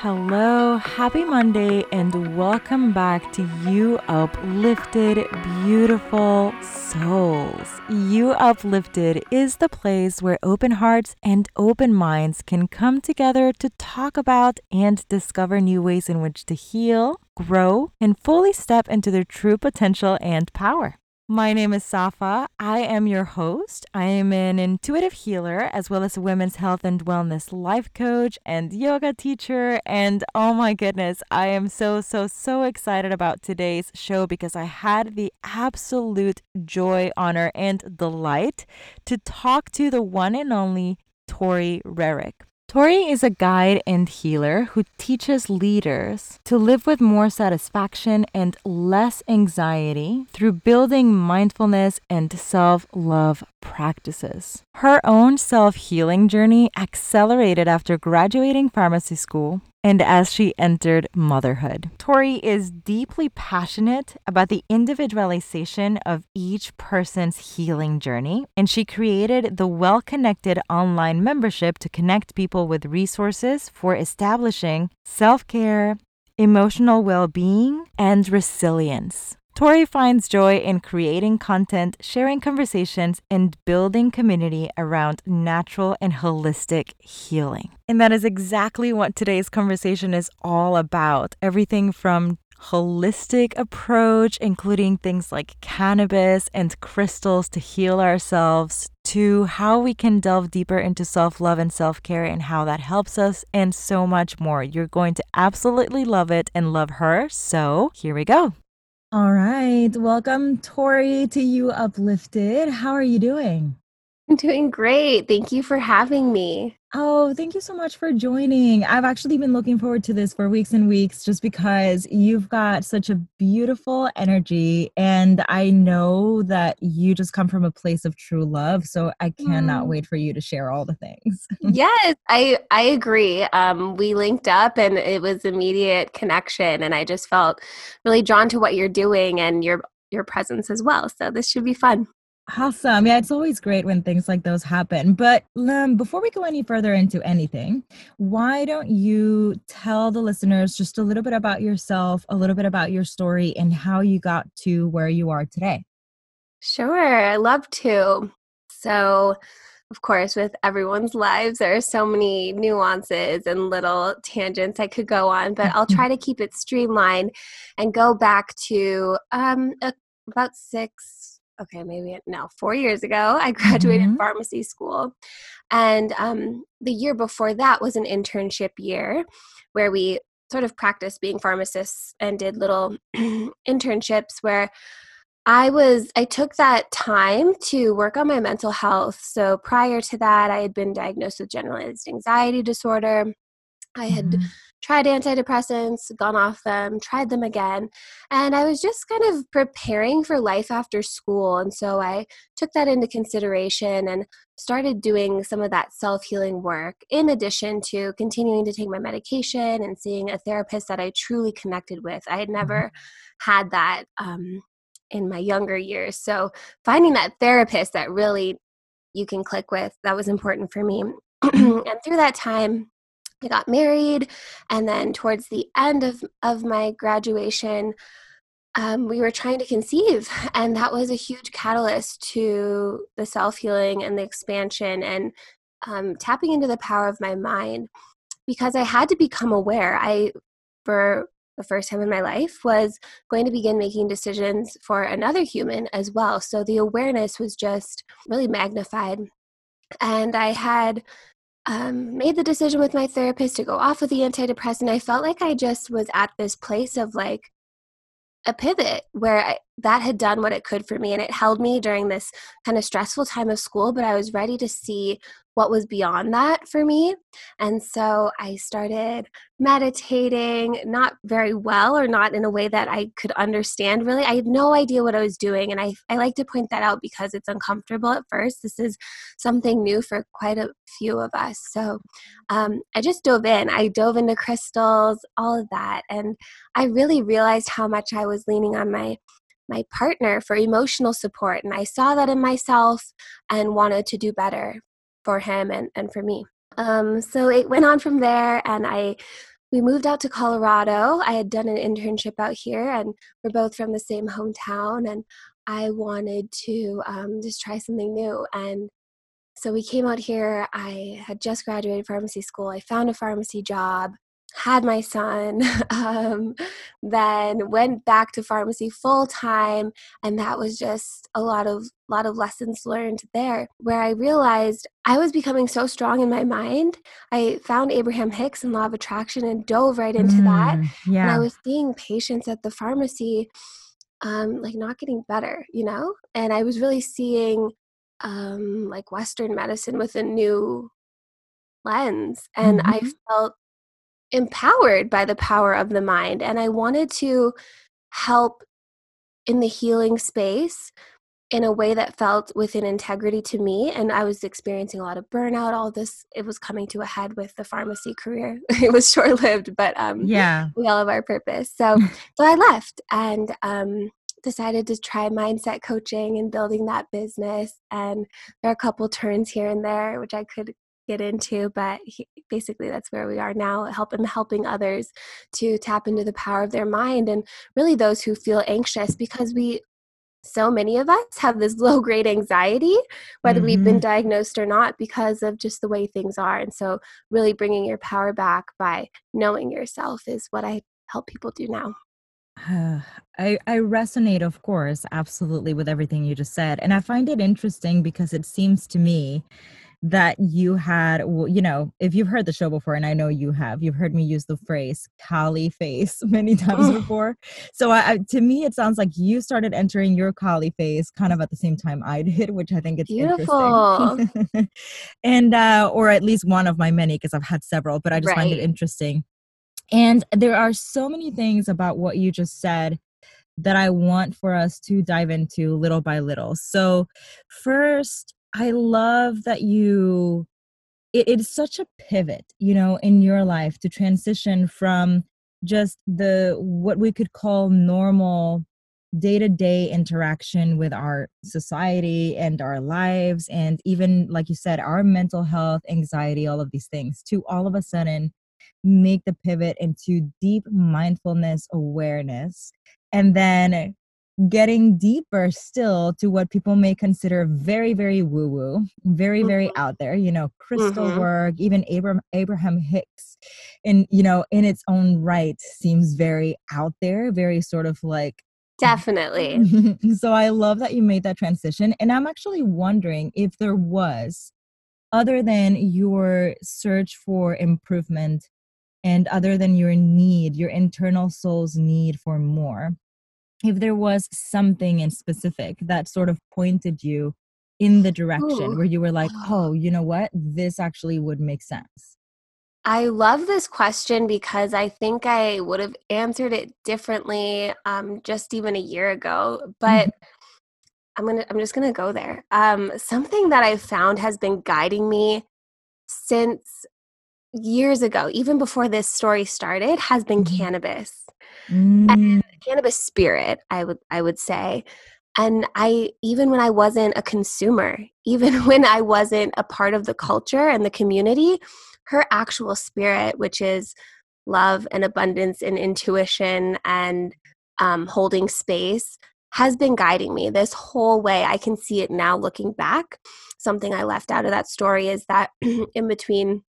Hello, happy Monday, and welcome back to You Uplifted Beautiful Souls. You Uplifted is the place where open hearts and open minds can come together to talk about and discover new ways in which to heal, grow, and fully step into their true potential and power. My name is Safa. I am your host. I am an intuitive healer as well as a women's health and wellness life coach and yoga teacher. And oh my goodness, I am so, so, so excited about today's show because I had the absolute joy, honor, and delight to talk to the one and only Tori Rarick. Tori is a guide and healer who teaches leaders to live with more satisfaction and less anxiety through building mindfulness and self love practices. Her own self healing journey accelerated after graduating pharmacy school and as she entered motherhood. Tori is deeply passionate about the individualization of each person's healing journey, and she created the Well Connected online membership to connect people with resources for establishing self care, emotional well being, and resilience. Tori finds joy in creating content, sharing conversations, and building community around natural and holistic healing. And that is exactly what today's conversation is all about. Everything from holistic approach including things like cannabis and crystals to heal ourselves to how we can delve deeper into self-love and self-care and how that helps us and so much more. You're going to absolutely love it and love her. So, here we go. All right. Welcome, Tori, to You Uplifted. How are you doing? I'm doing great. Thank you for having me. Oh, thank you so much for joining. I've actually been looking forward to this for weeks and weeks just because you've got such a beautiful energy. And I know that you just come from a place of true love. So I cannot mm. wait for you to share all the things. yes, I, I agree. Um, we linked up and it was immediate connection. And I just felt really drawn to what you're doing and your your presence as well. So this should be fun. Awesome. Yeah, it's always great when things like those happen. But um, before we go any further into anything, why don't you tell the listeners just a little bit about yourself, a little bit about your story, and how you got to where you are today? Sure, I love to. So, of course, with everyone's lives, there are so many nuances and little tangents I could go on, but I'll try to keep it streamlined and go back to um, a, about six okay, maybe no, four years ago, I graduated mm-hmm. pharmacy school. And um, the year before that was an internship year where we sort of practiced being pharmacists and did little internships where I was, I took that time to work on my mental health. So prior to that, I had been diagnosed with generalized anxiety disorder. I had mm-hmm tried antidepressants, gone off them, tried them again. And I was just kind of preparing for life after school. And so I took that into consideration and started doing some of that self healing work in addition to continuing to take my medication and seeing a therapist that I truly connected with. I had never mm-hmm. had that um, in my younger years. So finding that therapist that really you can click with, that was important for me. and through that time, I got married, and then towards the end of, of my graduation, um, we were trying to conceive, and that was a huge catalyst to the self healing and the expansion and um, tapping into the power of my mind because I had to become aware. I, for the first time in my life, was going to begin making decisions for another human as well. So the awareness was just really magnified. And I had um, made the decision with my therapist to go off of the antidepressant, I felt like I just was at this place of like a pivot where I, that had done what it could for me and it held me during this kind of stressful time of school but i was ready to see what was beyond that for me. And so i started meditating not very well or not in a way that i could understand really. I had no idea what i was doing and i, I like to point that out because it's uncomfortable at first. This is something new for quite a few of us. So um, i just dove in. I dove into crystals all of that and i really realized how much i was leaning on my my partner for emotional support. And I saw that in myself and wanted to do better for him and, and for me. Um, so it went on from there, and I we moved out to Colorado. I had done an internship out here, and we're both from the same hometown. And I wanted to um, just try something new. And so we came out here. I had just graduated pharmacy school. I found a pharmacy job had my son, um, then went back to pharmacy full time, and that was just a lot of lot of lessons learned there. Where I realized I was becoming so strong in my mind. I found Abraham Hicks and Law of Attraction and dove right into mm, that. Yeah. And I was seeing patients at the pharmacy, um, like not getting better, you know. And I was really seeing um, like Western medicine with a new lens, and mm-hmm. I felt empowered by the power of the mind. And I wanted to help in the healing space in a way that felt within integrity to me and i was experiencing a lot of burnout all this it was coming to a head with the pharmacy career it was short lived but um yeah we all have our purpose so so i left and um decided to try mindset coaching and building that business and there are a couple turns here and there which i could get into but he, basically that's where we are now helping helping others to tap into the power of their mind and really those who feel anxious because we so many of us have this low grade anxiety whether mm-hmm. we've been mm-hmm. diagnosed or not because of just the way things are and so really bringing your power back by knowing yourself is what i help people do now I, I resonate, of course, absolutely with everything you just said. And I find it interesting because it seems to me that you had, you know, if you've heard the show before, and I know you have, you've heard me use the phrase Kali phase many times before. So I, to me, it sounds like you started entering your Kali phase kind of at the same time I did, which I think it's Beautiful. interesting. and, uh, or at least one of my many, because I've had several, but I just right. find it interesting. And there are so many things about what you just said that I want for us to dive into little by little. So, first, I love that you it, it's such a pivot, you know, in your life to transition from just the what we could call normal day-to-day interaction with our society and our lives and even like you said our mental health anxiety all of these things to all of a sudden make the pivot into deep mindfulness awareness. And then getting deeper still to what people may consider very very woo woo very very mm-hmm. out there you know crystal mm-hmm. work even abraham abraham hicks in you know in its own right seems very out there very sort of like definitely so i love that you made that transition and i'm actually wondering if there was other than your search for improvement and other than your need your internal soul's need for more if there was something in specific that sort of pointed you in the direction Ooh. where you were like, oh, you know what? This actually would make sense. I love this question because I think I would have answered it differently um, just even a year ago. But mm-hmm. I'm gonna I'm just gonna go there. Um, something that I've found has been guiding me since years ago, even before this story started, has been mm-hmm. cannabis mm. and cannabis spirit. I would I would say, and I even when I wasn't a consumer, even when I wasn't a part of the culture and the community, her actual spirit, which is love and abundance and intuition and um, holding space, has been guiding me this whole way. I can see it now looking back. Something I left out of that story is that in between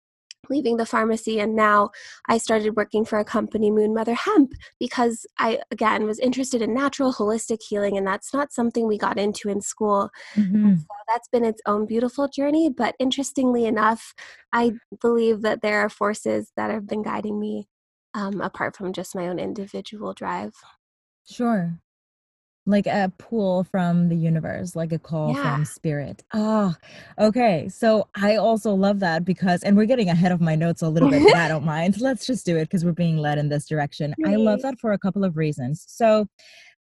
leaving the pharmacy and now I started working for a company Moon Mother Hemp because I again was interested in natural holistic healing and that's not something we got into in school. Mm-hmm. So that's been its own beautiful journey, but interestingly enough, I believe that there are forces that have been guiding me um, apart from just my own individual drive. Sure like a pull from the universe, like a call yeah. from spirit. Oh, okay. So I also love that because, and we're getting ahead of my notes a little bit, but I don't mind. Let's just do it because we're being led in this direction. I love that for a couple of reasons. So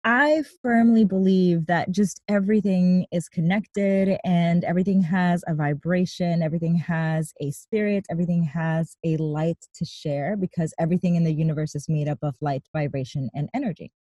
I firmly believe that just everything is connected and everything has a vibration, everything has a spirit, everything has a light to share because everything in the universe is made up of light, vibration, and energy.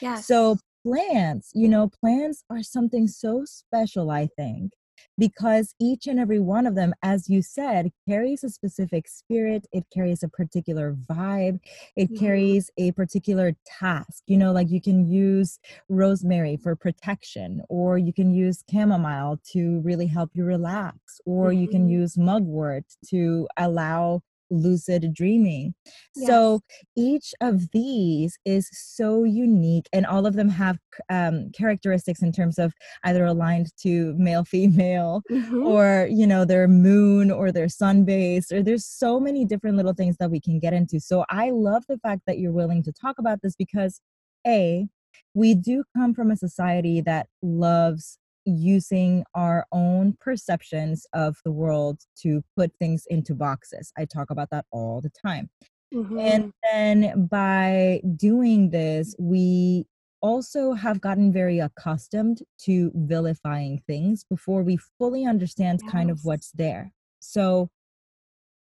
Yeah. So plants, you know, plants are something so special, I think, because each and every one of them, as you said, carries a specific spirit, it carries a particular vibe, it mm-hmm. carries a particular task. You know, like you can use rosemary for protection, or you can use chamomile to really help you relax, or mm-hmm. you can mm-hmm. use mugwort to allow lucid dreaming. Yes. So each of these is so unique, and all of them have um, characteristics in terms of either aligned to male, female, mm-hmm. or you know, their moon or their sun base, or there's so many different little things that we can get into. So I love the fact that you're willing to talk about this because, A, we do come from a society that loves using our own perceptions of the world to put things into boxes. I talk about that all the time. Mm-hmm. And then by doing this, we also have gotten very accustomed to vilifying things before we fully understand yes. kind of what's there. So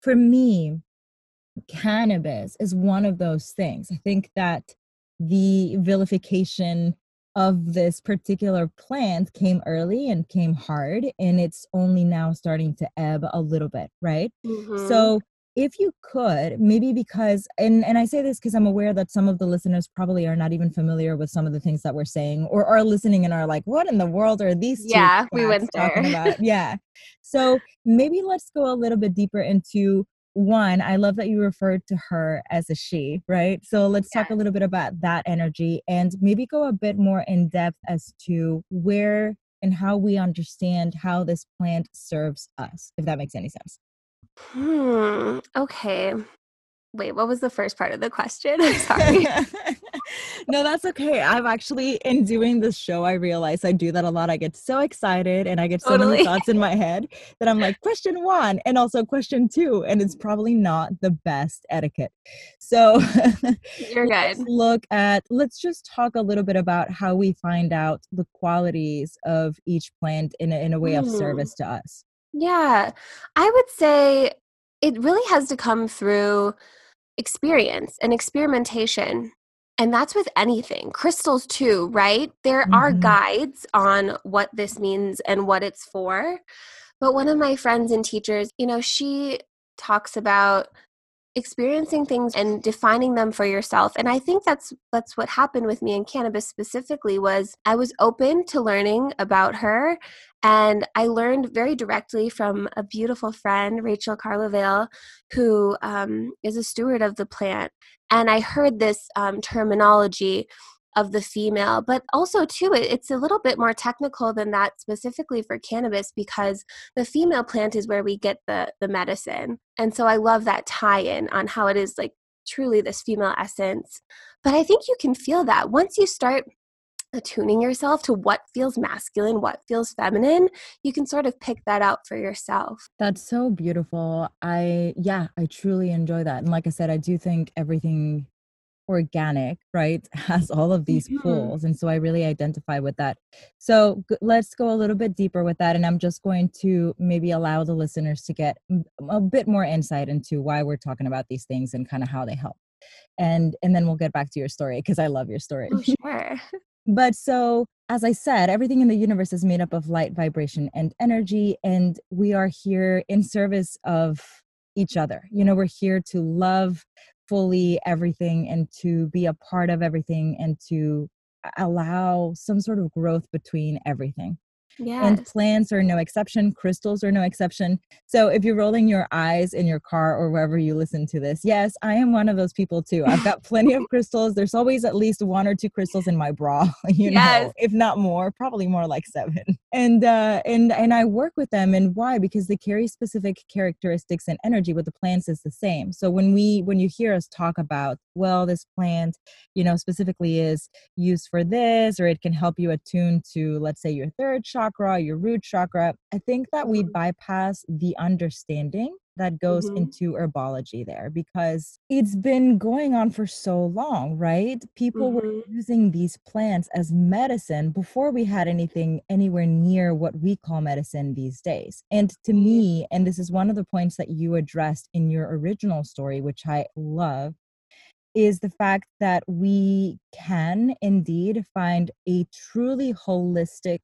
for me, cannabis is one of those things. I think that the vilification of this particular plant came early and came hard and it's only now starting to ebb a little bit right mm-hmm. so if you could maybe because and and i say this because i'm aware that some of the listeners probably are not even familiar with some of the things that we're saying or are listening and are like what in the world are these yeah we went there about? yeah so maybe let's go a little bit deeper into one, I love that you referred to her as a she, right? So let's talk a little bit about that energy and maybe go a bit more in depth as to where and how we understand how this plant serves us, if that makes any sense. Hmm. Okay. Wait, what was the first part of the question? I'm sorry. no, that's okay. I've actually, in doing this show, I realize I do that a lot. I get so excited and I get so totally. many thoughts in my head that I'm like, question one and also question two. And it's probably not the best etiquette. So you're good. look at, let's just talk a little bit about how we find out the qualities of each plant in a, in a way mm. of hmm. service to us. Yeah, I would say it really has to come through experience and experimentation. And that's with anything. Crystals, too, right? There mm-hmm. are guides on what this means and what it's for. But one of my friends and teachers, you know, she talks about experiencing things and defining them for yourself and i think that's that's what happened with me in cannabis specifically was i was open to learning about her and i learned very directly from a beautiful friend rachel carlovale who um, is a steward of the plant and i heard this um, terminology of the female but also too it, it's a little bit more technical than that specifically for cannabis because the female plant is where we get the the medicine. And so i love that tie-in on how it is like truly this female essence. But i think you can feel that once you start attuning yourself to what feels masculine, what feels feminine, you can sort of pick that out for yourself. That's so beautiful. I, yeah, I truly enjoy that. And like I said, I do think everything organic, right, has all of these mm-hmm. pools. And so I really identify with that. So g- let's go a little bit deeper with that. And I'm just going to maybe allow the listeners to get a bit more insight into why we're talking about these things and kind of how they help. And and then we'll get back to your story because I love your story. Oh, sure. But so as I said, everything in the universe is made up of light, vibration, and energy. And we are here in service of each other. You know, we're here to love fully everything and to be a part of everything and to allow some sort of growth between everything. And plants are no exception, crystals are no exception. So if you're rolling your eyes in your car or wherever you listen to this, yes, I am one of those people too. I've got plenty of crystals. There's always at least one or two crystals in my bra, you yes. know, if not more, probably more like seven. And uh and and I work with them and why? Because they carry specific characteristics and energy with the plants is the same. So when we when you hear us talk about, well, this plant, you know, specifically is used for this or it can help you attune to let's say your third chakra your root chakra, I think that we mm-hmm. bypass the understanding that goes mm-hmm. into herbology there because it's been going on for so long, right? People mm-hmm. were using these plants as medicine before we had anything anywhere near what we call medicine these days. And to mm-hmm. me, and this is one of the points that you addressed in your original story, which I love, is the fact that we can indeed find a truly holistic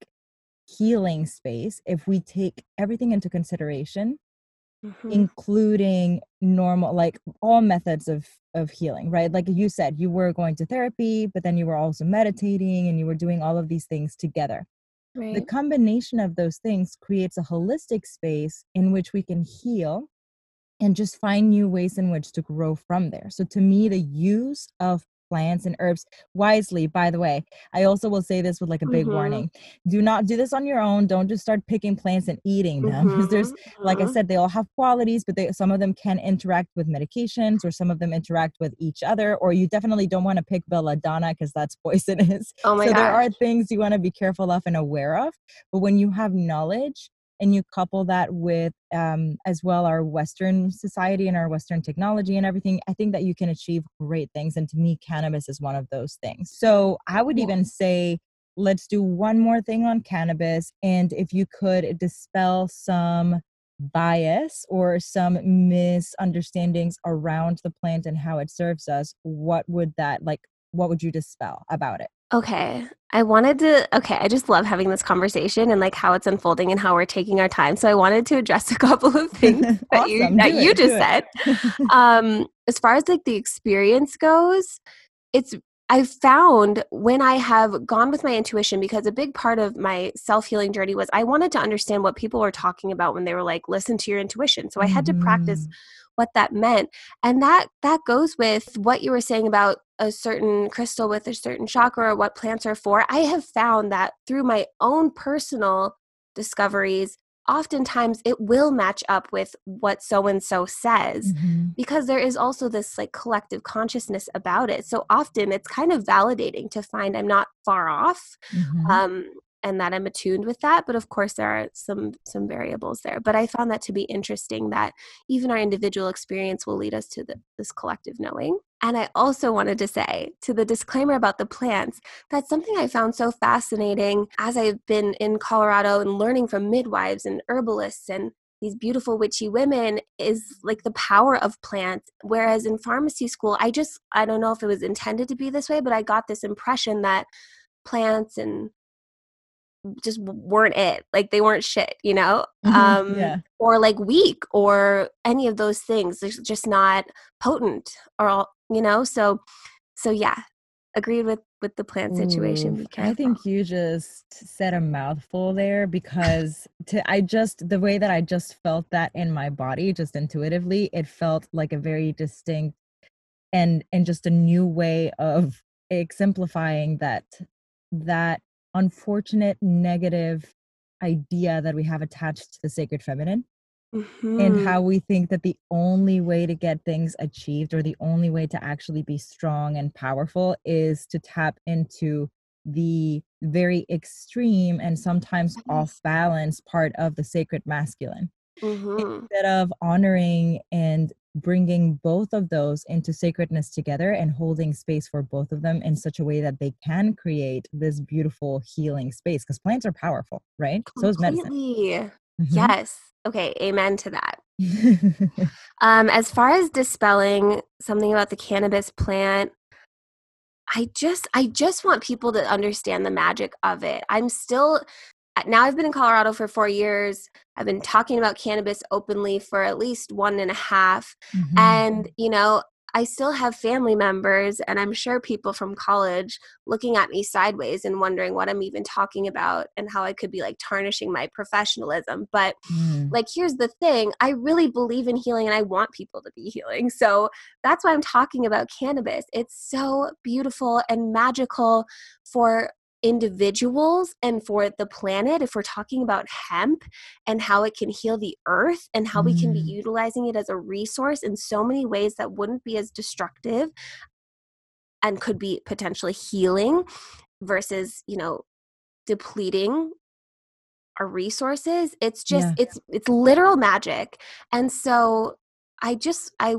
healing space if we take everything into consideration Mhm. including normal like all methods of of healing right? Like you said you were going to therapy but then you were also meditating and you were doing all of these things together. The combination of those things creates a holistic space in which we can heal and just find new ways in which to grow from there. So to me, the use of plants and herbs wisely, by the way, I also will say this with like a big Mhm. warning. Do not do this on your own. Don't just start picking plants and eating them. Because there's Mhm, like I mhm. said, they all have qualities, but they, some of them can interact with medications or some of them interact with each other. Or you definitely don't want to pick belladonna because that's poisonous. Oh my so there are things you want to be careful of and aware of. But when you have knowledge and you couple that with um, as well our Western society and our Western technology and everything, I think that you can achieve great things. And to me, cannabis is one of those things. So I would Yeah. even say, let's do one more thing on cannabis. And if you could dispel some bias or some misunderstandings around the plant and how it serves us, what would that like? What would you dispel about it? Okay. I wanted to okay, I just love having this conversation and like how it's unfolding and how we're taking our time. So I wanted to address a couple of things that you Awesome. that Do you it, just said. Um as far as like the experience goes, it's I've found when I have gone with my intuition because a big part of my self-healing journey was I wanted to understand what people were talking about when they were like listen to your intuition. So I had to practice Mhm. what that meant and that that goes with what you were saying about a certain crystal with a certain chakra or what plants are for i have found that through my own personal discoveries oftentimes it will match up with what so and so says Mhm. because there is also this like collective consciousness about it so often it's kind of validating to find i'm not far off Mhm. um, and that I'm attuned with that. But of course, there are some some variables there. But I found that to be interesting that even our individual experience will lead us to the, this collective knowing. And I also wanted to say to the disclaimer about the plants, that's something I found so fascinating as I've been in Colorado and learning from midwives and herbalists and these beautiful witchy women is like the power of plants whereas in pharmacy school i just i don't know if it was intended to be this way but i got this impression that plants and just weren't it like they weren't shit you know Mhm. um Yeah. or like weak or any of those things They're just not potent or all you know so so yeah agreed with with the plant situation careful I think you just said a mouthful there because to I just the way that I just felt that in my body just intuitively it felt like a very distinct and and just a new way of exemplifying that that unfortunate negative idea that we have attached to the sacred feminine and Mhm. how we think that the only way to get things achieved or the only way to actually be strong and powerful is to tap into the very extreme and sometimes off balance part of the sacred masculine Mhm. instead of honoring and bringing both of those into sacredness together and holding space for both of them in such a way that they can create this beautiful healing space because plants are powerful right? So is medicine. Completely. Mhm. yes. Okay amen to that. Um as far as dispelling something about the cannabis plant I just I just want people to understand the magic of it. I'm still now I've been in Colorado for 4 years. I've been talking about cannabis openly for at least one and a half. Mhm. And, you know, I still have family members and I'm sure people from college looking at me sideways and wondering what I'm even talking about and how I could be like tarnishing my professionalism. But Mm. like here's the thing i really believe in healing and i want people to be healing so that's why i'm talking about cannabis it's so beautiful and magical for individuals and for the planet if we're talking about hemp and how it can heal the earth and how we can be Mm. utilizing it as a resource in so many ways that wouldn't be as destructive and could be potentially healing versus you know depleting our resources it's just Yeah. it's it's literal magic and so i just i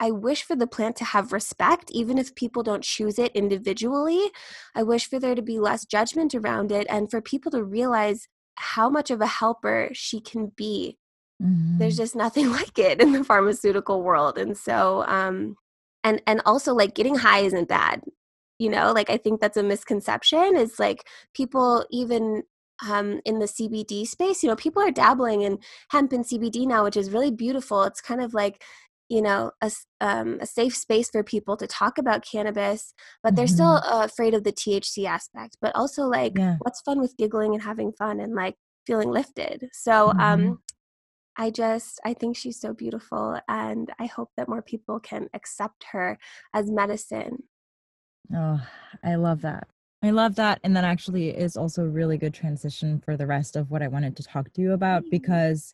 i wish for the plant to have respect even if people don't choose it individually i wish for there to be less judgment around it and for people to realize how much of a helper she can be there's Mhm. just nothing like it in the pharmaceutical world and so um and and also like getting high isn't bad you know like i think that's a misconception is like people even um, in the CBD space. You know, people are dabbling in hemp and CBD now, which is really beautiful. It's kind of like you know a, um, a safe space for people to talk about cannabis but they're mm-hmm. still uh, afraid of the thc aspect but also like yeah. what's fun with giggling and having fun and like feeling lifted so um, mm-hmm. um i just i think she's so beautiful and i hope that more people can accept her as medicine oh i love that I love that. And that actually is also a really good transition for the rest of what I wanted to talk to you about mm-hmm. because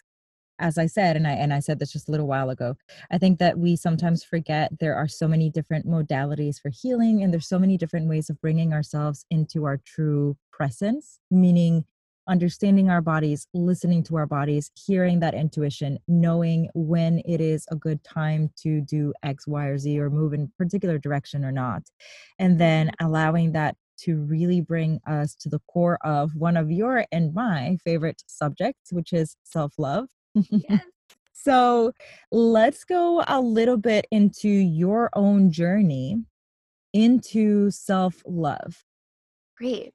as I said, and I and I said this just a little while ago, I think that we sometimes forget there are so many different modalities for healing, and there's so many different ways of bringing ourselves into our true presence, meaning understanding our bodies, listening to our bodies, hearing that intuition, knowing when it is a good time to do X, Y, or Z, or move in particular direction or not, and then allowing that to really bring us to the core of one of your and my favorite subjects, which is self love. Yes. so let's go a little bit into your own journey into self love. Great.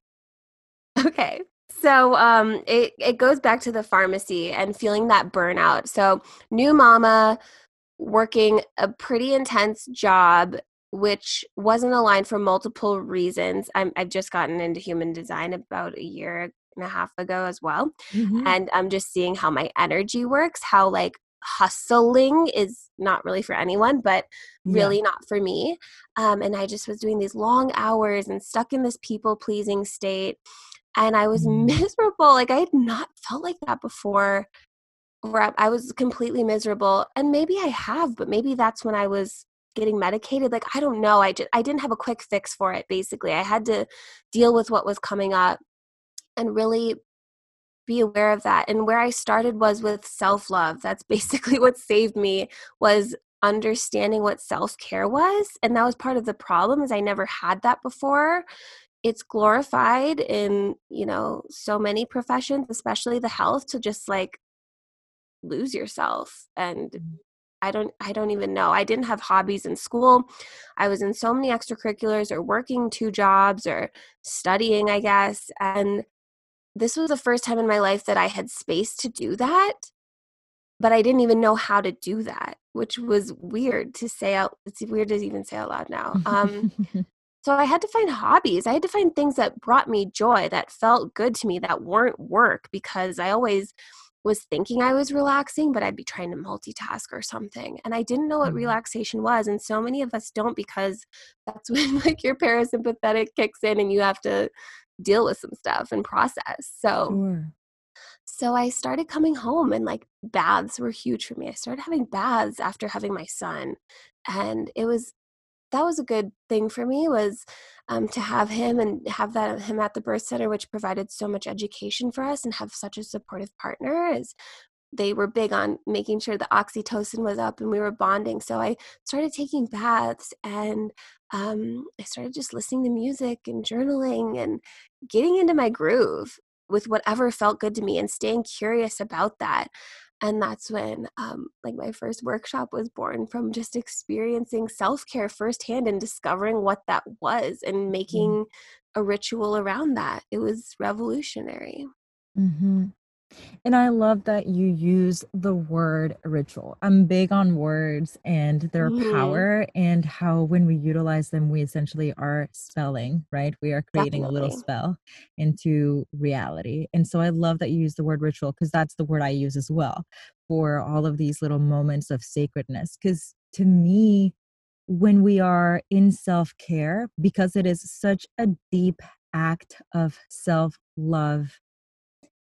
Okay. So um it it goes back to the pharmacy and feeling that burnout. So new mama working a pretty intense job which wasn't aligned for multiple reasons. i have just gotten into human design about a year and a half ago as well. Mm-hmm. And I'm just seeing how my energy works, how like hustling is not really for anyone, but really yeah. not for me. Um, and I just was doing these long hours and stuck in this people pleasing state. And I was mm. miserable. Like I had not felt like that before. Where I was completely miserable, and maybe I have, but maybe that's when I was getting medicated like i don't know i just i didn't have a quick fix for it basically i had to deal with what was coming up and really be aware of that and where i started was with self love that's basically what saved me was understanding what self-care was and that was part of the problem is i never had that before it's glorified in you know so many professions especially the health to just like lose yourself and mm. I don't I don't even know. I didn't have hobbies in school. I was in so many extracurriculars or working two jobs or studying, I guess. And this was the first time in my life that I had space to do that. But I didn't even know how to do that, which was weird to say out. It's weird to even say out loud now. Um, so I had to find hobbies. I had to find things that brought me joy, that felt good to me, that weren't work, because I always was thinking I was relaxing, but I'd be trying to multitask or something. And I didn't know what mm-hmm. relaxation was. And so many of us don't because that's when like your parasympathetic kicks in and you have to deal with some stuff and process. So sure. So I started coming home and like baths were huge for me. I started having baths after having my son. And it was that was a good thing for me was um, to have him and have that him at the birth center which provided so much education for us and have such a supportive partner as they were big on making sure the oxytocin was up and we were bonding so i started taking baths and um, i started just listening to music and journaling and getting into my groove with whatever felt good to me and staying curious about that and that's when um, like my first workshop was born from just experiencing self-care firsthand and discovering what that was and mm-hmm. making a ritual around that it was revolutionary mm-hmm. And I love that you use the word ritual. I'm big on words and their mm-hmm. power and how when we utilize them, we essentially are spelling, right? We are creating Definitely. a little spell into reality. And so I love that you use the word ritual because that's the word I use as well for all of these little moments of sacredness. Because to me, when we are in self care, because it is such a deep act of self love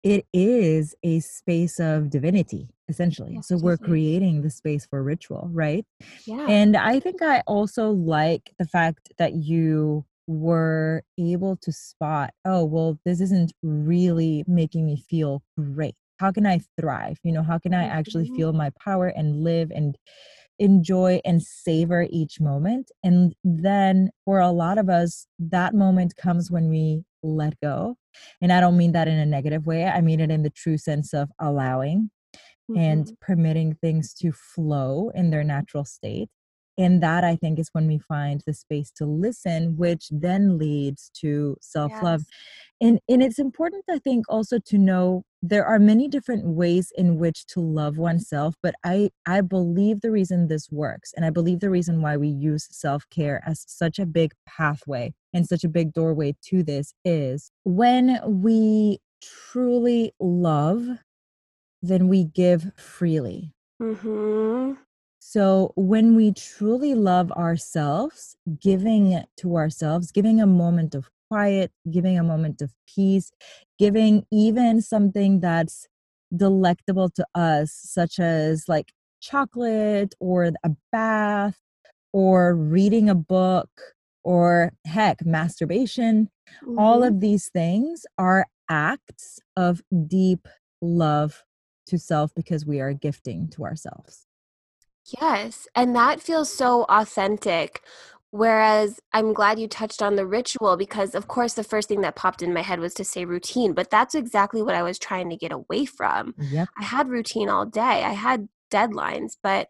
it is a space of divinity essentially. So we're creating the space for ritual right? Yeah. And i think i also like the fact that you were able to spot oh well this isn't really making me feel great. How can i thrive? You know how can i actually mm-hmm. feel my power and live and enjoy and savor each moment and then for a lot of us that moment comes when we let go and I don't mean that in a negative way. I mean it in the true sense of allowing mm-hmm. and permitting things to flow in their natural state. and that i think is when we find the space to listen which then leads to self-love yes. and and it's important i think also to know there are many different ways in which to love oneself but i i believe the reason this works and i believe the reason why we use self-care as such a big pathway and such a big doorway to this is when we truly love then we give freely mm-hmm. So, when we truly love ourselves, giving to ourselves, giving a moment of quiet, giving a moment of peace, giving even something that's delectable to us, such as like chocolate or a bath or reading a book or heck, masturbation, mm-hmm. all of these things are acts of deep love to self because we are gifting to ourselves. Yes. And that feels so authentic. Whereas I'm glad you touched on the ritual because, of course, the first thing that popped in my head was to say routine, but that's exactly what I was trying to get away from. Yep. I had routine all day, I had deadlines, but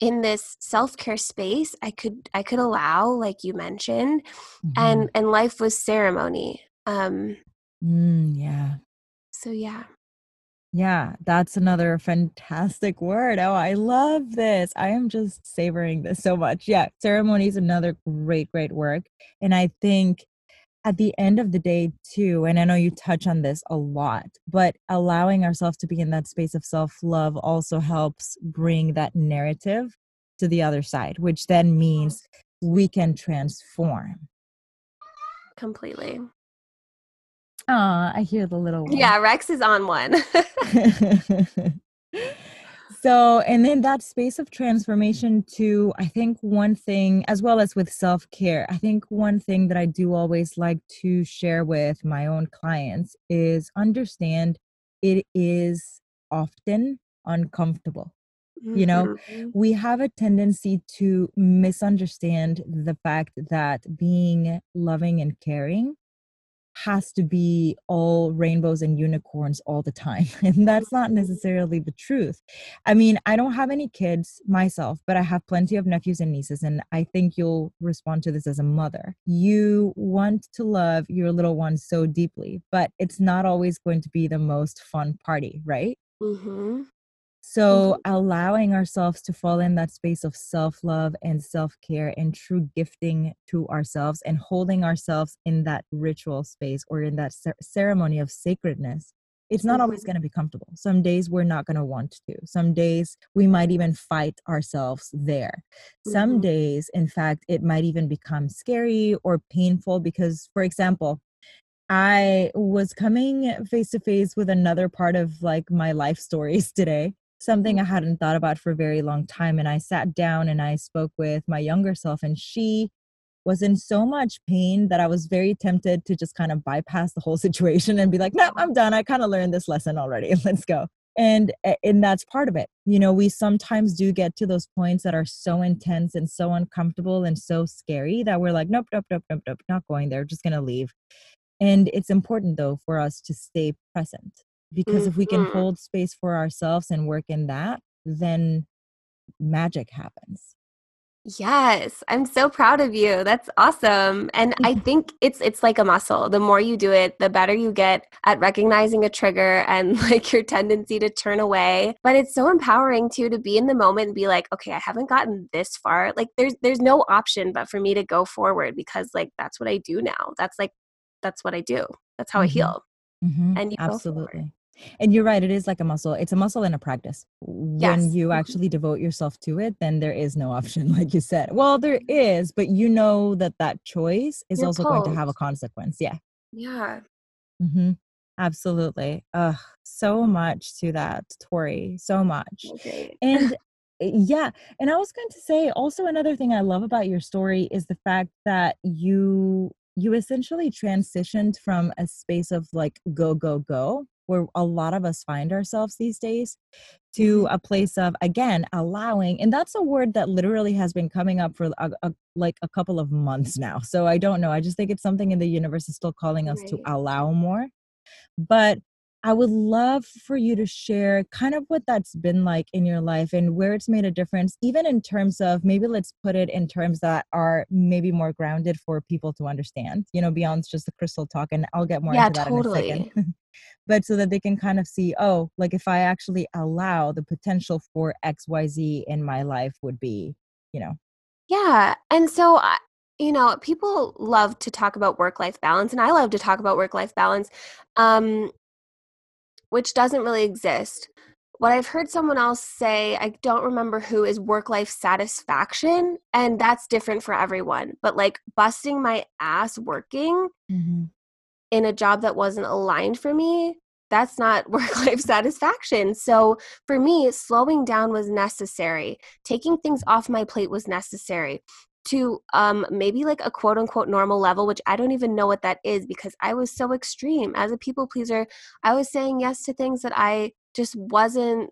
in this self-care space i could i could allow like you mentioned mm-hmm. and and life was ceremony um mm, yeah so yeah yeah, that's another fantastic word. Oh, I love this. I am just savoring this so much. Yeah, ceremony is another great, great work. And I think at the end of the day, too, and I know you touch on this a lot, but allowing ourselves to be in that space of self love also helps bring that narrative to the other side, which then means we can transform. Completely. Oh, I hear the little one. Yeah, Rex is on one. so, and then that space of transformation, too, I think one thing, as well as with self care, I think one thing that I do always like to share with my own clients is understand it is often uncomfortable. You know, mm-hmm. we have a tendency to misunderstand the fact that being loving and caring has to be all rainbows and unicorns all the time. And that's not mm-hmm. necessarily the truth. I mean, I don't have any kids myself, but I have plenty of nephews and nieces. And I think you'll respond to this as a mother. You want to love your little ones so deeply, but it's not always going to be the most fun party, right? Mm-hmm. So, mm-hmm. allowing ourselves to fall in that space of self love and self care and true gifting to ourselves and holding ourselves in that ritual space or in that ceremony of sacredness, it's not always mm-hmm. going to be comfortable. Some days we're not going to want to. Some days we might even fight ourselves there. Some mm-hmm. days, in fact, it might even become scary or painful because, for example, I was coming face to face with another part of like my life stories today something mm-hmm. I hadn't thought about for a very long time. And I sat down and I spoke with my younger self, and she was in so much pain that I was very tempted to just kind of bypass the whole situation and be like, no, I'm done. I kind of learned this lesson already. Let's go. And and that's part of it. You know, we sometimes do get to those points that are so intense and so uncomfortable and so scary that we're like, nope, nope, nope, nope, nope, not going there, just gonna leave. And it's important though for us to stay present because mm-hmm. if we can mm-hmm. hold space for ourselves and work in that then magic happens Yes, I'm so proud of you. That's awesome. And I think it's it's like a muscle. The more you do it, the better you get at recognizing a trigger and like your tendency to turn away. But it's so empowering too to be in the moment and be like, "Okay, I haven't gotten this far. Like there's there's no option but for me to go forward because like that's what I do now. That's like that's what I do. That's how mm-hmm. I heal." Mm-hmm. And you absolutely and you're right, it is like a muscle. It's a muscle and a practice. Yes. When you mm-hmm. actually devote yourself to it, then there is no option, like you said. Well, there is, but you know that that choice is you're also going to have a consequence. Yeah. Yeah. Mm-hmm. Absolutely. Ugh, so much to that, Tori. So much. Okay. And eh, yeah. And I was going to say also another thing I love about your story is the fact that you you essentially transitioned from a space of like go go go where a lot of us find ourselves these days to mm-hmm. a place of again allowing and that's a word that literally has been coming up for a, a, like a couple of months now so i don't know i just think it's something in the universe is still calling us right. to allow more but I would love for you to share kind of what that's been like in your life and where it's made a difference, even in terms of maybe let's put it in terms that are maybe more grounded for people to understand, you know, beyond just the crystal talk. And I'll get more yeah, into that totally. in a second. but so that they can kind of see, oh, like if I actually allow the potential for XYZ in my life would be, you know. Yeah. And so, you know, people love to talk about work life balance, and I love to talk about work life balance. Um, which doesn't really exist. What I've heard someone else say, I don't remember who, is work life satisfaction. And that's different for everyone. But like busting my ass working mm-hmm. in a job that wasn't aligned for me, that's not work life satisfaction. So for me, slowing down was necessary. Taking things off my plate was necessary to um, maybe like a quote unquote normal level, which I don't even know what that is because I was so extreme. As a people pleaser, I was saying yes to things that I just wasn't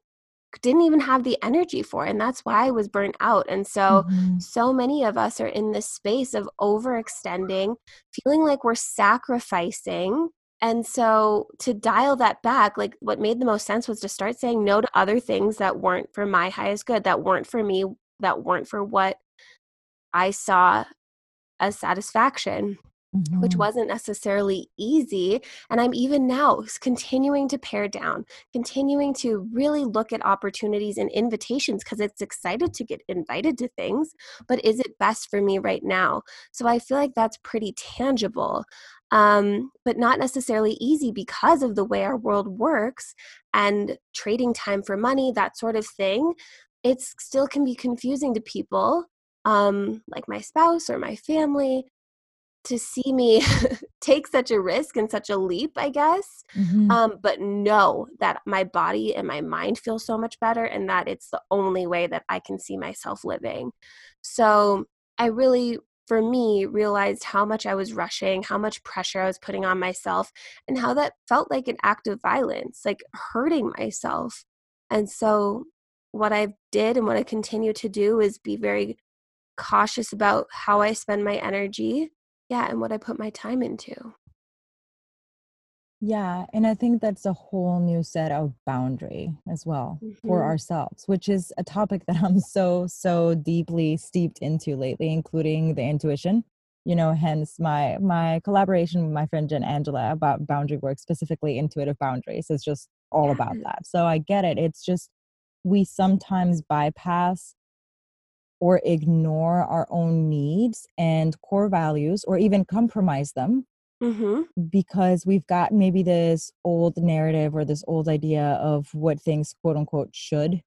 didn't even have the energy for and that's why i was burnt out and so mm-hmm. so many of us are in this space of overextending feeling like we're sacrificing and so to dial that back like what made the most sense was to start saying no to other things that weren't for my highest good that weren't for me that weren't for what I saw a satisfaction. Mm-hmm. Which wasn't necessarily easy. And I'm even now continuing to pare down, continuing to really look at opportunities and invitations because it's excited to get invited to things. But is it best for me right now? So I feel like that's pretty tangible. Um, but not necessarily easy because of the way our world works and trading time for money, that sort of thing. It still can be confusing to people um, like my spouse or my family to see me take such a risk and such a leap, I guess. Mm-hmm. Um, but know that my body and my mind feel so much better and that it's the only way that I can see myself living. So I really, for me, realized how much I was rushing, how much pressure I was putting on myself, and how that felt like an act of violence, like hurting myself. And so what I did and what I continue to do is be very cautious about how I spend my energy, yeah, and what I put my time into. Yeah, and I think that's a whole new set of boundary as well mm-hmm. for ourselves, which is a topic that I'm so so deeply steeped into lately, including the intuition. You know, hence my my collaboration with my friend Jen Angela about boundary work, specifically intuitive boundaries, is just all yeah. about that. So I get it. It's just we sometimes bypass or ignore our own needs and core values or even compromise them mm-hmm. because we've got maybe this old narrative or this old idea of what things quote unquote should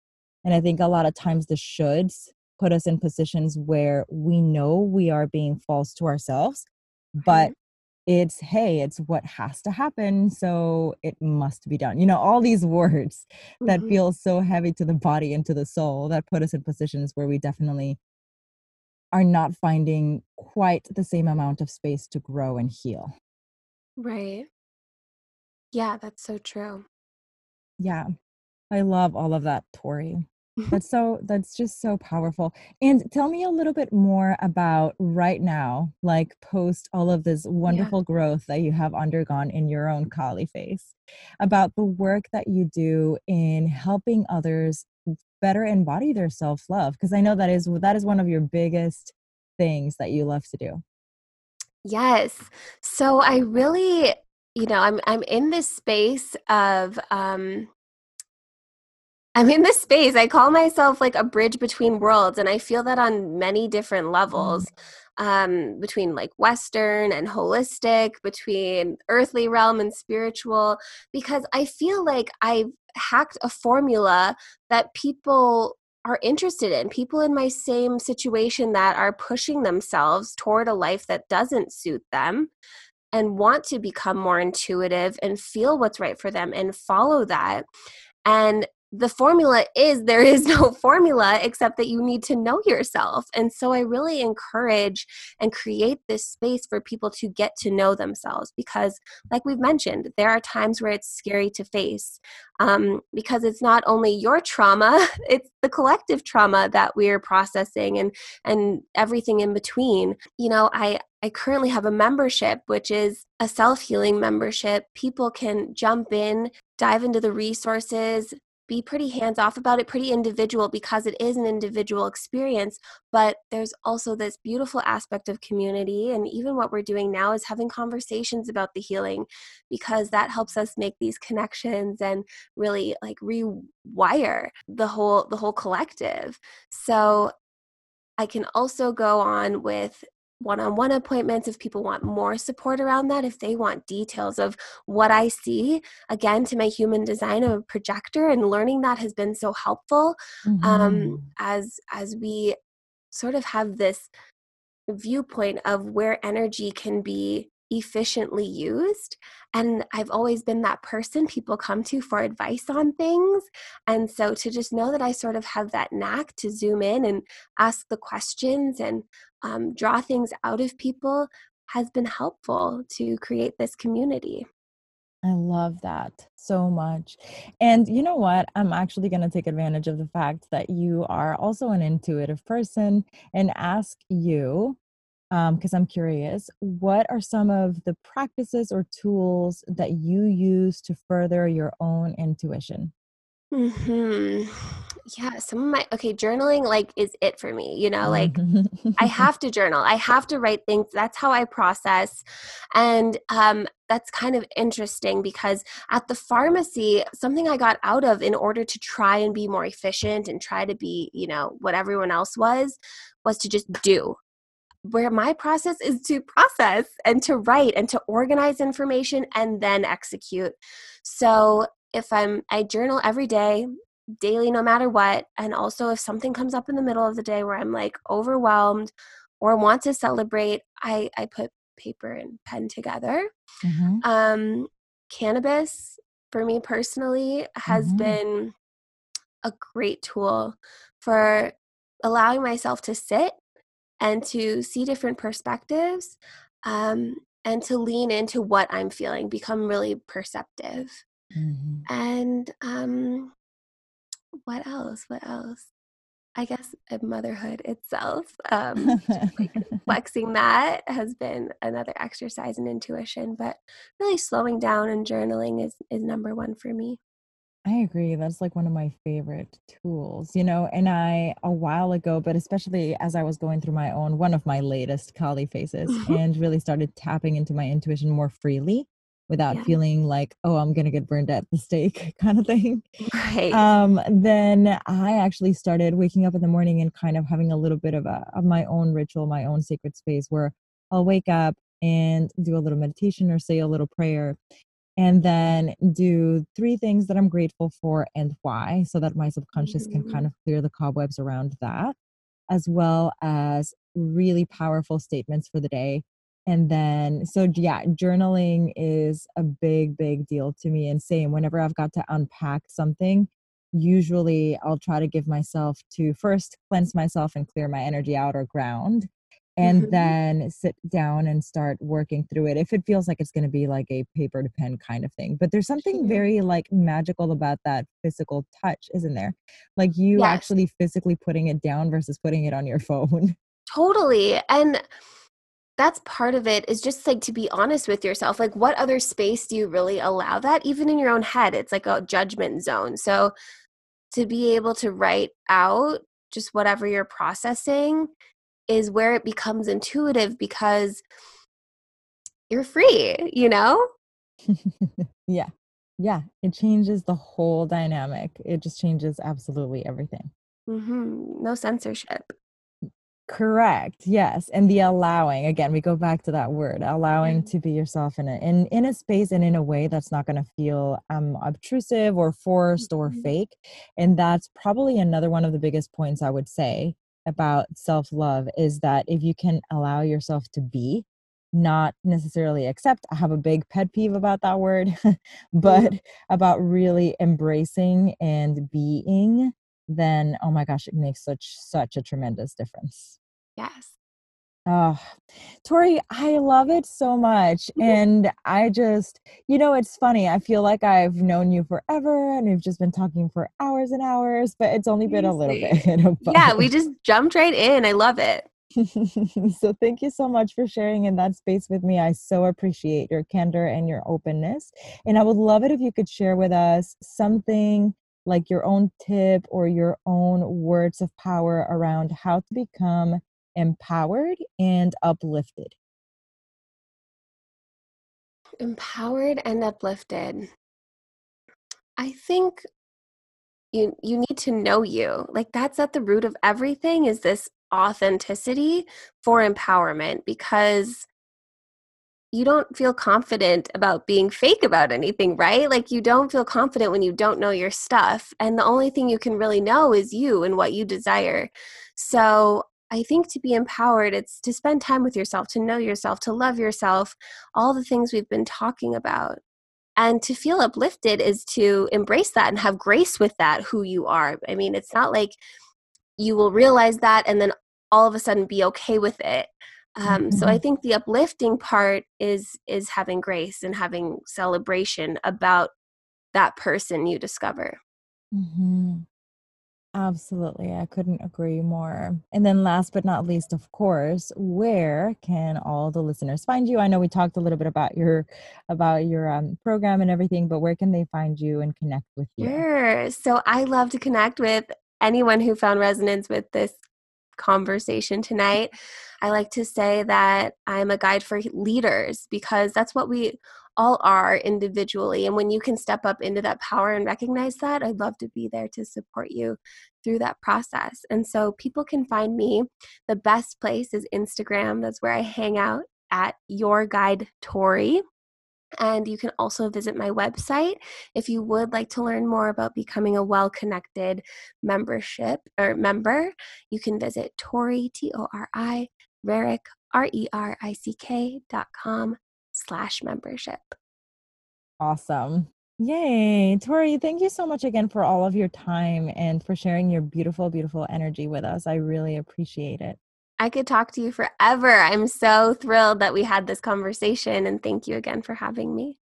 and i think a lot of times the shoulds put us in positions where we know we are being false to ourselves but it's hey it's what has to happen so it must be done. You know all these words that mm-hmm. feel so heavy to the body and to the soul that put us in positions where we definitely are not finding quite the same amount of space to grow and heal. Right. Yeah that's so true. Yeah. I love all of that tori that's so that's just so powerful. And tell me a little bit more about right now like post all of this wonderful yeah. growth that you have undergone in your own Kali phase about the work that you do in helping others better embody their self-love because i know that is that is one of your biggest things that you love to do. Yes. So i really you know i'm i'm in this space of um I'm in this space. I call myself like a bridge between worlds, and I feel that on many different levels. Um, between like Western and holistic, between earthly realm and spiritual, because I feel like I've hacked a formula that people are interested in people in my same situation that are pushing themselves toward a life that doesn't suit them and want to become more intuitive and feel what's right for them and follow that and the formula is there is no formula except that you need to know yourself. And so I really encourage and create this space for people to get to know themselves because, like we've mentioned, there are times where it's scary to face um, because it's not only your trauma, it's the collective trauma that we're processing and, and everything in between. You know, I, I currently have a membership, which is a self healing membership. People can jump in dive into the resources, be pretty hands off about it, pretty individual because it is an individual experience. But there's also this beautiful aspect of community. And even what we're doing now is having conversations about the healing because that helps us make these connections and really like rewire the whole the whole collective. So I can also go on with one on one appointments if people want more support around that, if they want details of what I see. Again, to my human design of a projector and learning that has been so helpful um, mm-hmm. um, as as we sort of have this viewpoint of where energy can be efficiently used. And I've always been that person people come to for advice on things. And so to just know that I sort of have that knack to zoom in and ask the questions and um, draw things out of people has been helpful to create this community. I love that so much. And you know what? I'm actually going to take advantage of the fact that you are also an intuitive person and ask you because um, I'm curious, what are some of the practices or tools that you use to further your own intuition? Hmm. Yeah. Some of my okay journaling like is it for me. You know, like I have to journal. I have to write things. That's how I process, and um, that's kind of interesting because at the pharmacy, something I got out of in order to try and be more efficient and try to be, you know, what everyone else was, was to just do where my process is to process and to write and to organize information and then execute. So if I'm I journal every day, daily no matter what, and also if something comes up in the middle of the day where I'm like overwhelmed or want to celebrate, I I put paper and pen together. Mm-hmm. Um cannabis for me personally has mm-hmm. been a great tool for allowing myself to sit and to see different perspectives um, and to lean into what I'm feeling, become really perceptive. Mm-hmm. And um, what else? What else? I guess motherhood itself, um, like flexing that has been another exercise in intuition, but really slowing down and journaling is, is number one for me. I agree. That's like one of my favorite tools, you know. And I, a while ago, but especially as I was going through my own, one of my latest Kali phases, and really started tapping into my intuition more freely without yeah. feeling like, oh, I'm going to get burned at the stake kind of thing. Right. Um, then I actually started waking up in the morning and kind of having a little bit of a, of my own ritual, my own sacred space where I'll wake up and do a little meditation or say a little prayer and then do three things that I'm grateful for and why, so that my subconscious mm-hmm. can kind of clear the cobwebs around that, as well as really powerful statements for the day. And then, so yeah, journaling is a big, big deal to me. And same, whenever I've got to unpack something, usually I'll try to give myself to first cleanse myself and clear my energy out or ground and mm-hmm. then sit down and start working through it if it feels like it's going to be like a paper to pen kind of thing but there's something very like magical about that physical touch isn't there like you yes. actually physically putting it down versus putting it on your phone totally and that's part of it is just like to be honest with yourself like what other space do you really allow that even in your own head it's like a judgment zone so to be able to write out just whatever you're processing is where it becomes intuitive because you're free, you know? yeah. Yeah. It changes the whole dynamic. It just changes absolutely everything. Mm-hmm. No censorship. Correct. Yes. And the allowing, again, we go back to that word, allowing to be yourself in a in, in a space and in a way that's not gonna feel um obtrusive or forced or mm-hmm. fake. And that's probably another one of the biggest points I would say about self love is that if you can allow yourself to be, not necessarily accept, I have a big pet peeve about that word, mm-hmm. but about really embracing and being, then oh my gosh, it makes such such a tremendous difference. Yes. Oh, Tori, I love it so much. And I just, you know, it's funny. I feel like I've known you forever and we've just been talking for hours and hours, but it's only been a little bit. yeah, we just jumped right in. I love it. so thank you so much for sharing in that space with me. I so appreciate your candor and your openness. And I would love it if you could share with us something like your own tip or your own words of power around how to become empowered and uplifted. Empowered and uplifted. I think you you need to know you. Like that's at the root of everything is this authenticity for empowerment because you don't feel confident about being fake about anything, right? Like you don't feel confident when you don't know your stuff. And the only thing you can really know is you and what you desire. So I think to be empowered, it's to spend time with yourself, to know yourself, to love yourself, all the things we've been talking about. And to feel uplifted is to embrace that and have grace with that, who you are. I mean, it's not like you will realize that and then all of a sudden be okay with it um, mm-hmm. so i mm-hmm. think the uplifting part is is having grace and having celebration about that person you discover mm-hmm. Absolutely i couldn't agree more. And then last but not least of course where can all the listeners find you? I know we talked a little bit about your about your um, program and everything but where can they find you and connect with you? Sure so i love to connect with anyone who found resonance with this conversation tonight. I like to say that I'm a guide for leaders because that's what we all are individually. And when you can step up into that power and recognize that, I'd love to be there to support you through that process. And so people can find me. The best place is Instagram. That's where I hang out at Your Guide Tori. And you can also visit my website if you would like to learn more about becoming a well connected membership or member. You can visit Tori, T O R I, Rerick, R E R I C K dot com slash membership. Awesome. Yay. Tori, thank you so much again for all of your time and for sharing your beautiful, beautiful energy with us. I really appreciate it. I could talk to you forever. I'm so thrilled that we had this conversation, and thank you again for having me.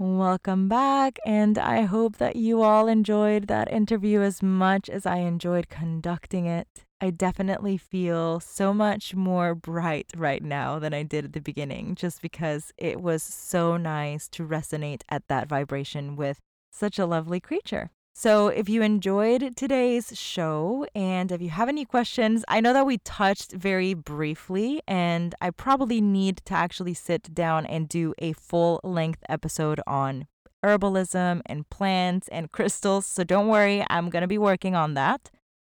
Welcome back, and I hope that you all enjoyed that interview as much as I enjoyed conducting it. I definitely feel so much more bright right now than I did at the beginning, just because it was so nice to resonate at that vibration with such a lovely creature. So, if you enjoyed today's show and if you have any questions, I know that we touched very briefly, and I probably need to actually sit down and do a full length episode on herbalism and plants and crystals. So, don't worry, I'm going to be working on that.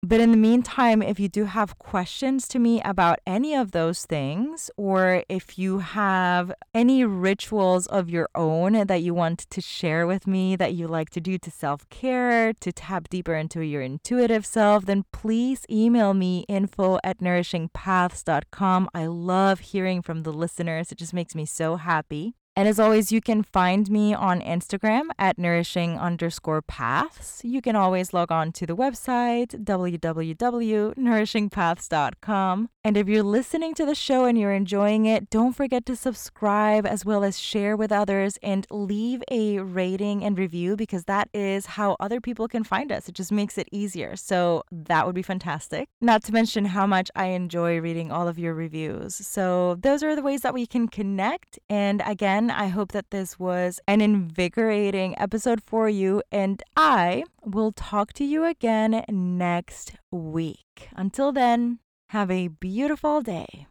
But in the meantime, if you do have questions to me about any of those things, or if you have any rituals of your own that you want to share with me that you like to do to self care, to tap deeper into your intuitive self, then please email me info at nourishingpaths.com. I love hearing from the listeners, it just makes me so happy. And as always, you can find me on Instagram at nourishing underscore paths. You can always log on to the website, www.nourishingpaths.com. And if you're listening to the show and you're enjoying it, don't forget to subscribe as well as share with others and leave a rating and review because that is how other people can find us. It just makes it easier. So that would be fantastic. Not to mention how much I enjoy reading all of your reviews. So those are the ways that we can connect. And again, again, I hope that this was an invigorating episode for you, and I will talk to you again next week. Until then, have a beautiful day.